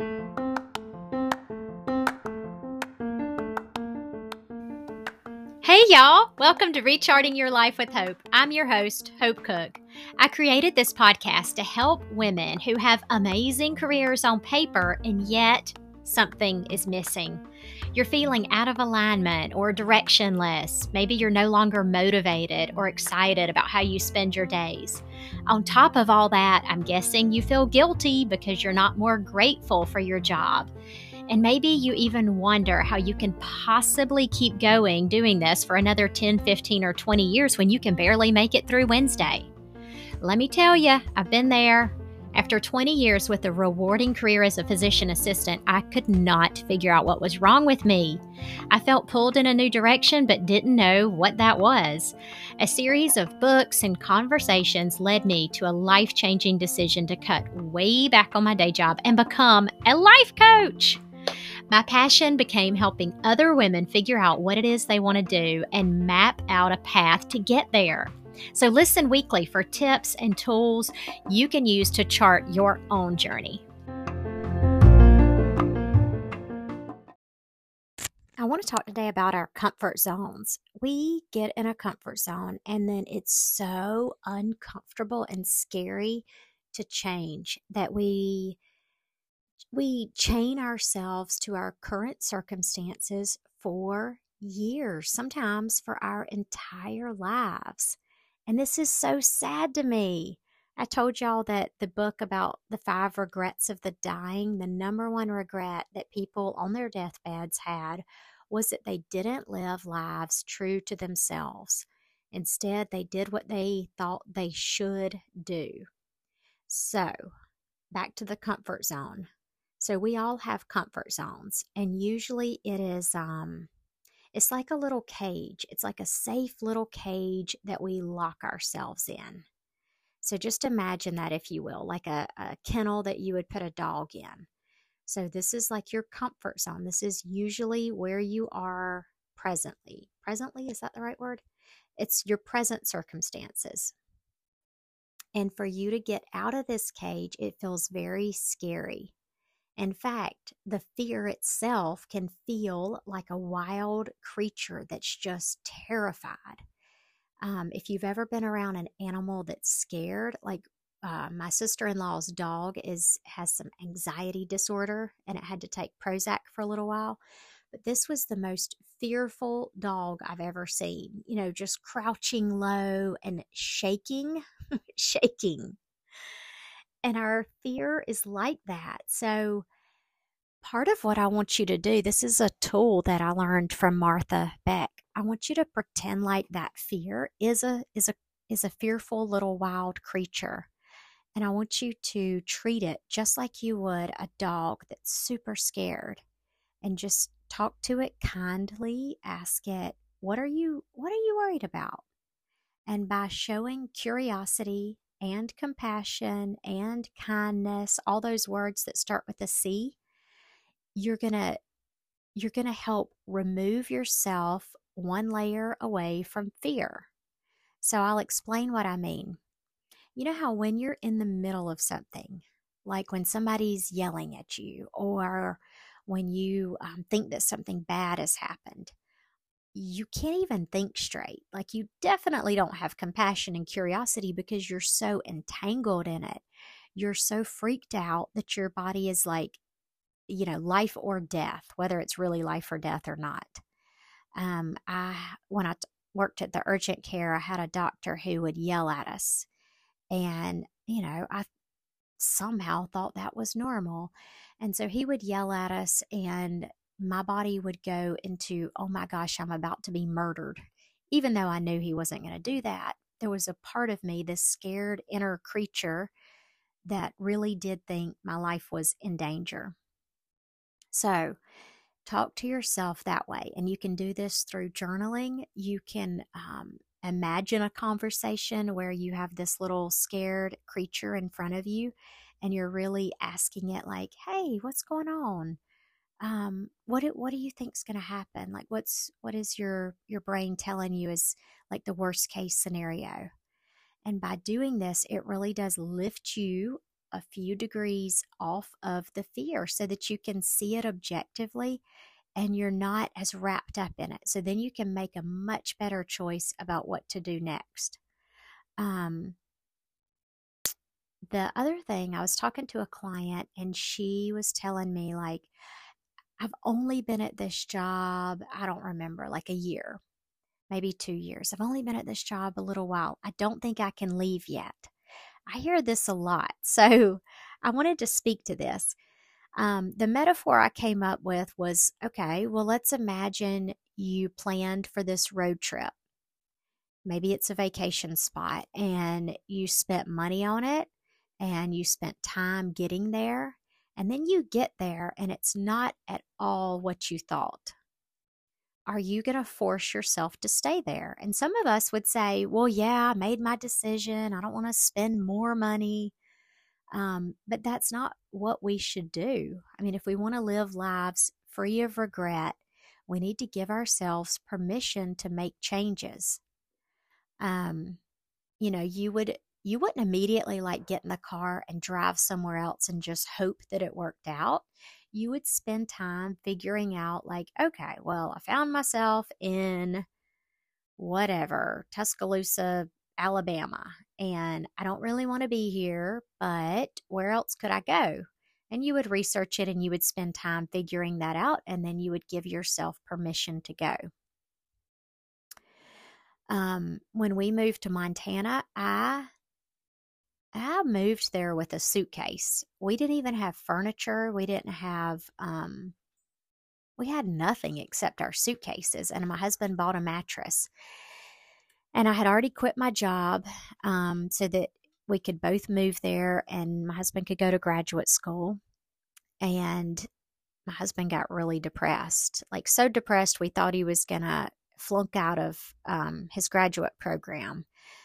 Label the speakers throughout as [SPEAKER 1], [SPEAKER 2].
[SPEAKER 1] Hey, y'all. Welcome to Recharting Your Life with Hope. I'm your host, Hope Cook. I created this podcast to help women who have amazing careers on paper and yet something is missing. You're feeling out of alignment or directionless. Maybe you're no longer motivated or excited about how you spend your days. On top of all that, I'm guessing you feel guilty because you're not more grateful for your job. And maybe you even wonder how you can possibly keep going doing this for another 10, 15, or 20 years when you can barely make it through Wednesday. Let me tell you, I've been there. After 20 years with a rewarding career as a physician assistant, I could not figure out what was wrong with me. I felt pulled in a new direction but didn't know what that was. A series of books and conversations led me to a life changing decision to cut way back on my day job and become a life coach. My passion became helping other women figure out what it is they want to do and map out a path to get there. So, listen weekly for tips and tools you can use to chart your own journey. I want to talk today about our comfort zones. We get in a comfort zone and then it's so uncomfortable and scary to change that we we chain ourselves to our current circumstances for years, sometimes for our entire lives. And this is so sad to me. I told y'all that the book about the five regrets of the dying, the number one regret that people on their deathbeds had was that they didn't live lives true to themselves. Instead, they did what they thought they should do. So, back to the comfort zone. So we all have comfort zones, and usually it is um, it's like a little cage. It's like a safe little cage that we lock ourselves in. So just imagine that, if you will, like a, a kennel that you would put a dog in. So this is like your comfort zone. This is usually where you are presently. Presently, is that the right word? It's your present circumstances. And for you to get out of this cage, it feels very scary. In fact, the fear itself can feel like a wild creature that's just terrified. Um, if you've ever been around an animal that's scared, like uh, my sister-in-law's dog is has some anxiety disorder, and it had to take Prozac for a little while. But this was the most fearful dog I've ever seen. You know, just crouching low and shaking, shaking and our fear is like that. So, part of what I want you to do, this is a tool that I learned from Martha Beck. I want you to pretend like that fear is a is a is a fearful little wild creature. And I want you to treat it just like you would a dog that's super scared. And just talk to it kindly, ask it, "What are you what are you worried about?" And by showing curiosity and compassion and kindness, all those words that start with a C, you're going to you're going to help remove yourself one layer away from fear. So I'll explain what I mean. You know how when you're in the middle of something, like when somebody's yelling at you or when you um, think that something bad has happened, you can't even think straight. Like you definitely don't have compassion and curiosity because you're so entangled in it. You're so freaked out that your body is like, you know, life or death, whether it's really life or death or not. Um, I when I t- worked at the urgent care, I had a doctor who would yell at us, and you know, I somehow thought that was normal, and so he would yell at us, and my body would go into, oh my gosh, I'm about to be murdered. Even though I knew he wasn't going to do that, there was a part of me, this scared inner creature, that really did think my life was in danger. So, talk to yourself that way. And you can do this through journaling. You can um, imagine a conversation where you have this little scared creature in front of you and you're really asking it, like, hey, what's going on? Um, what do, what do you think's going to happen? Like, what's what is your your brain telling you is like the worst case scenario? And by doing this, it really does lift you a few degrees off of the fear so that you can see it objectively and you're not as wrapped up in it. So then you can make a much better choice about what to do next. Um, the other thing, I was talking to a client and she was telling me, like, I've only been at this job, I don't remember, like a year, maybe two years. I've only been at this job a little while. I don't think I can leave yet. I hear this a lot. So I wanted to speak to this. Um, the metaphor I came up with was okay, well, let's imagine you planned for this road trip. Maybe it's a vacation spot and you spent money on it and you spent time getting there. And then you get there and it's not at all what you thought. Are you going to force yourself to stay there? And some of us would say, well, yeah, I made my decision. I don't want to spend more money. Um, but that's not what we should do. I mean, if we want to live lives free of regret, we need to give ourselves permission to make changes. Um, you know, you would you wouldn't immediately like get in the car and drive somewhere else and just hope that it worked out. You would spend time figuring out, like, okay, well, I found myself in whatever, Tuscaloosa, Alabama, and I don't really want to be here, but where else could I go? And you would research it and you would spend time figuring that out, and then you would give yourself permission to go. Um, when we moved to Montana, I I moved there with a suitcase. We didn't even have furniture. We didn't have um we had nothing except our suitcases and my husband bought a mattress. And I had already quit my job um, so that we could both move there and my husband could go to graduate school. And my husband got really depressed, like so depressed we thought he was going to flunk out of um, his graduate program.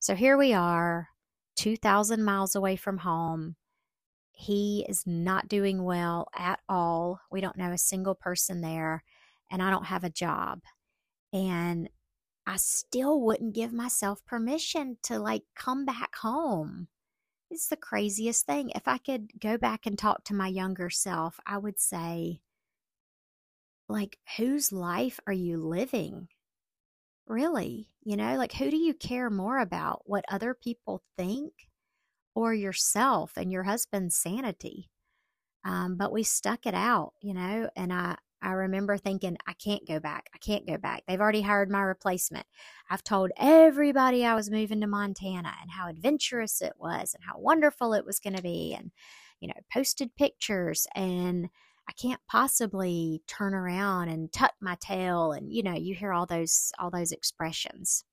[SPEAKER 1] So here we are, 2,000 miles away from home. He is not doing well at all. We don't know a single person there, and I don't have a job. And I still wouldn't give myself permission to like come back home. It's the craziest thing. If I could go back and talk to my younger self, I would say, like, whose life are you living? Really? You know, like, who do you care more about? What other people think or yourself and your husband's sanity? Um, but we stuck it out, you know, and I, I remember thinking, I can't go back. I can't go back. They've already hired my replacement. I've told everybody I was moving to Montana and how adventurous it was and how wonderful it was going to be and, you know, posted pictures and I can't possibly turn around and tuck my tail and you know, you hear all those all those expressions.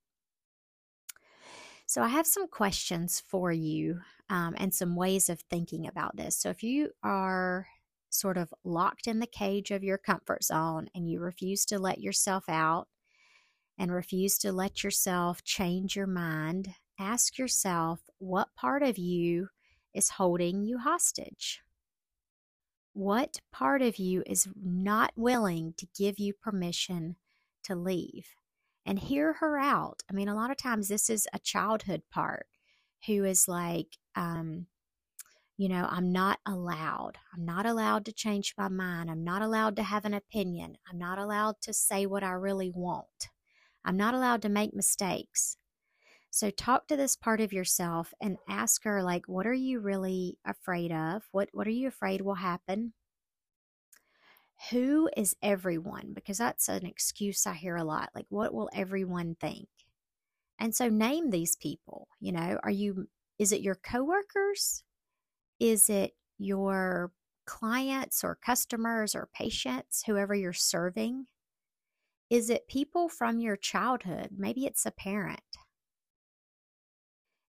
[SPEAKER 1] So I have some questions for you um, and some ways of thinking about this. So if you are sort of locked in the cage of your comfort zone and you refuse to let yourself out and refuse to let yourself change your mind, ask yourself what part of you is holding you hostage? What part of you is not willing to give you permission to leave? And hear her out. I mean, a lot of times this is a childhood part who is like, um, you know, I'm not allowed. I'm not allowed to change my mind. I'm not allowed to have an opinion. I'm not allowed to say what I really want. I'm not allowed to make mistakes. So talk to this part of yourself and ask her like what are you really afraid of? What what are you afraid will happen? Who is everyone? Because that's an excuse I hear a lot. Like what will everyone think? And so name these people, you know, are you is it your coworkers? Is it your clients or customers or patients, whoever you're serving? Is it people from your childhood? Maybe it's a parent.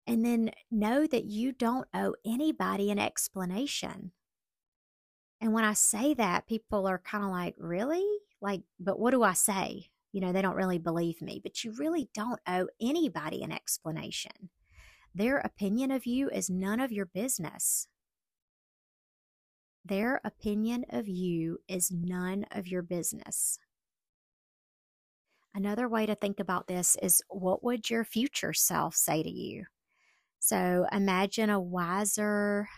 [SPEAKER 1] And then know that you don't owe anybody an explanation. And when I say that, people are kind of like, really? Like, but what do I say? You know, they don't really believe me, but you really don't owe anybody an explanation. Their opinion of you is none of your business. Their opinion of you is none of your business. Another way to think about this is what would your future self say to you? So imagine a wiser,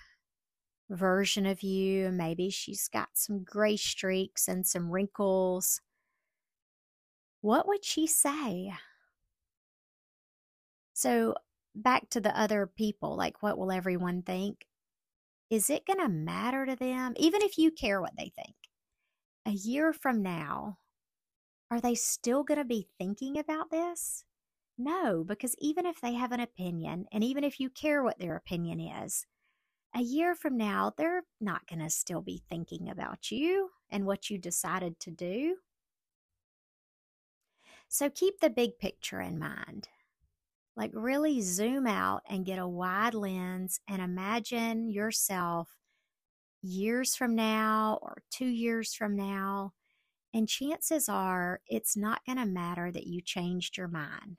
[SPEAKER 1] version of you. Maybe she's got some gray streaks and some wrinkles. What would she say? So, back to the other people, like what will everyone think? Is it going to matter to them, even if you care what they think? A year from now, are they still going to be thinking about this? No, because even if they have an opinion, and even if you care what their opinion is, a year from now, they're not going to still be thinking about you and what you decided to do. So keep the big picture in mind. Like, really zoom out and get a wide lens and imagine yourself years from now or two years from now. And chances are it's not going to matter that you changed your mind.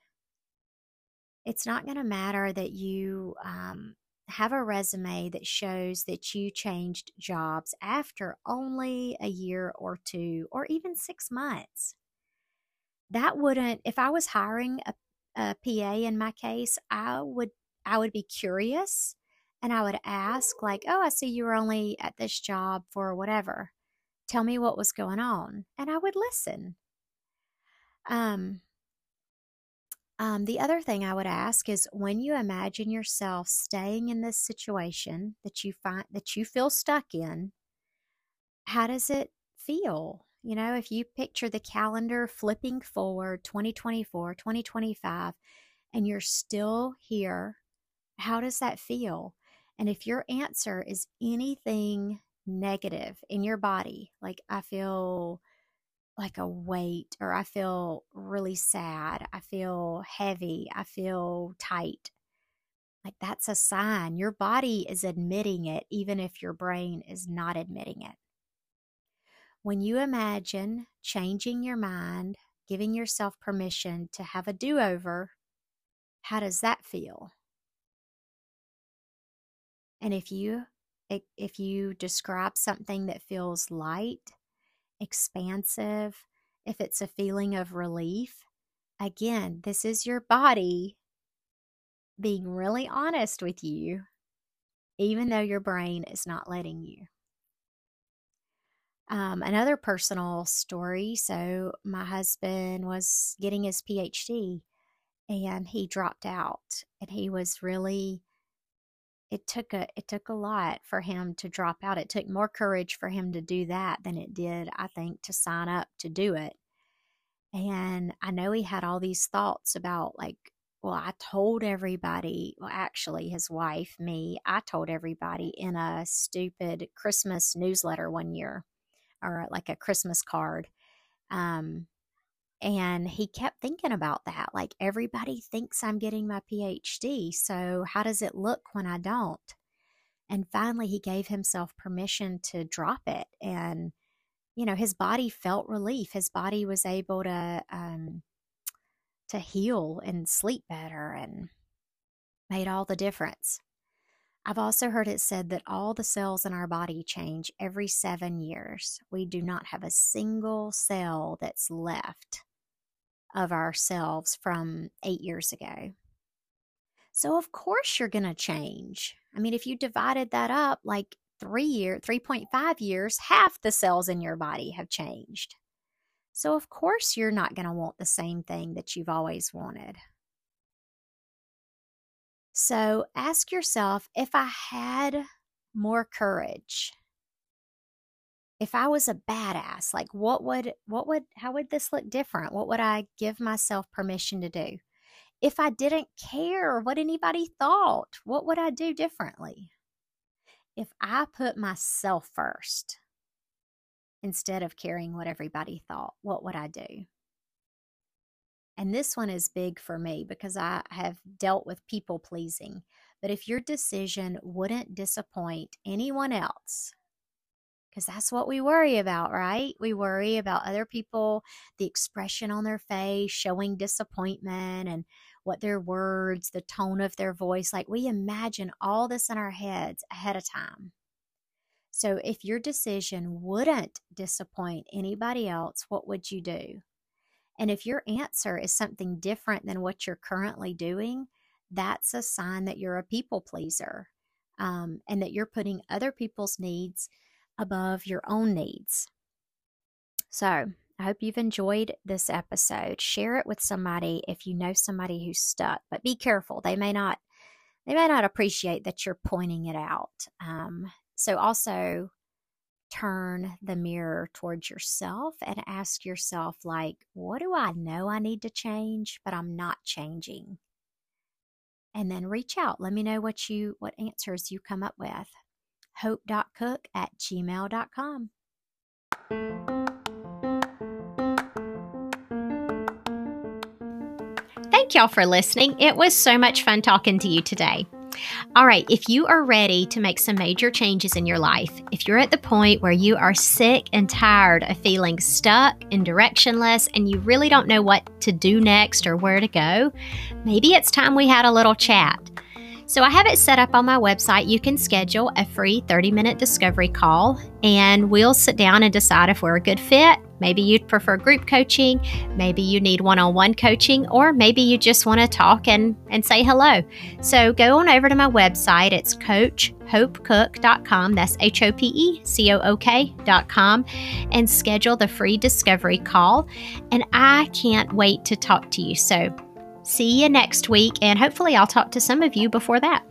[SPEAKER 1] It's not going to matter that you um, have a resume that shows that you changed jobs after only a year or two or even six months. That wouldn't, if I was hiring a, a PA in my case, I would I would be curious and I would ask, like, oh, I see you were only at this job for whatever. Tell me what was going on. And I would listen. Um, um, the other thing I would ask is when you imagine yourself staying in this situation that you find that you feel stuck in, how does it feel? You know, if you picture the calendar flipping forward 2024, 2025, and you're still here, how does that feel? And if your answer is anything negative in your body, like I feel like a weight or I feel really sad. I feel heavy. I feel tight. Like that's a sign. Your body is admitting it, even if your brain is not admitting it. When you imagine changing your mind, giving yourself permission to have a do over, how does that feel? And if you if you describe something that feels light, expansive, if it's a feeling of relief, again, this is your body being really honest with you, even though your brain is not letting you. Um, another personal story so, my husband was getting his PhD and he dropped out, and he was really it took a it took a lot for him to drop out. It took more courage for him to do that than it did, I think, to sign up to do it. And I know he had all these thoughts about like, well, I told everybody, well, actually, his wife, me, I told everybody in a stupid Christmas newsletter one year or like a Christmas card. Um, and he kept thinking about that. Like, everybody thinks I'm getting my PhD. So, how does it look when I don't? And finally, he gave himself permission to drop it. And, you know, his body felt relief. His body was able to, um, to heal and sleep better and made all the difference. I've also heard it said that all the cells in our body change every seven years. We do not have a single cell that's left of ourselves from eight years ago. So, of course, you're going to change. I mean, if you divided that up like three year, 3.5 years, half the cells in your body have changed. So, of course, you're not going to want the same thing that you've always wanted. So, ask yourself if I had more courage, if I was a badass, like what would what would how would this look different? What would I give myself permission to do? If I didn't care what anybody thought, what would I do differently? If I put myself first instead of caring what everybody thought, what would I do? And this one is big for me because I have dealt with people pleasing. But if your decision wouldn't disappoint anyone else, because that's what we worry about, right? We worry about other people, the expression on their face, showing disappointment, and what their words, the tone of their voice. Like we imagine all this in our heads ahead of time. So if your decision wouldn't disappoint anybody else, what would you do? And if your answer is something different than what you're currently doing, that's a sign that you're a people pleaser. um, and that you're putting other people's needs above your own needs. So, I hope you've enjoyed this episode. Share it with somebody if you know somebody who's stuck, but be careful. They may not they may not appreciate that you're pointing it out. Um, so also turn the mirror towards yourself and ask yourself like, what do I know I need to change, but I'm not changing? And then reach out. Let me know what you what answers you come up with. Hope.cook at gmail.com. Thank y'all for listening. It was so much fun talking to you today. All right, if you are ready to make some major changes in your life, if you're at the point where you are sick and tired of feeling stuck and directionless and you really don't know what to do next or where to go, maybe it's time we had a little chat. So I have it set up on my website. You can schedule a free 30 minute discovery call, and we'll sit down and decide if we're a good fit. Maybe you'd prefer group coaching, maybe you need one on one coaching, or maybe you just want to talk and, and say hello. So go on over to my website. It's coachhopecook.com. That's H O P E C O O K.com and schedule the free discovery call. And I can't wait to talk to you. So See you next week, and hopefully, I'll talk to some of you before that.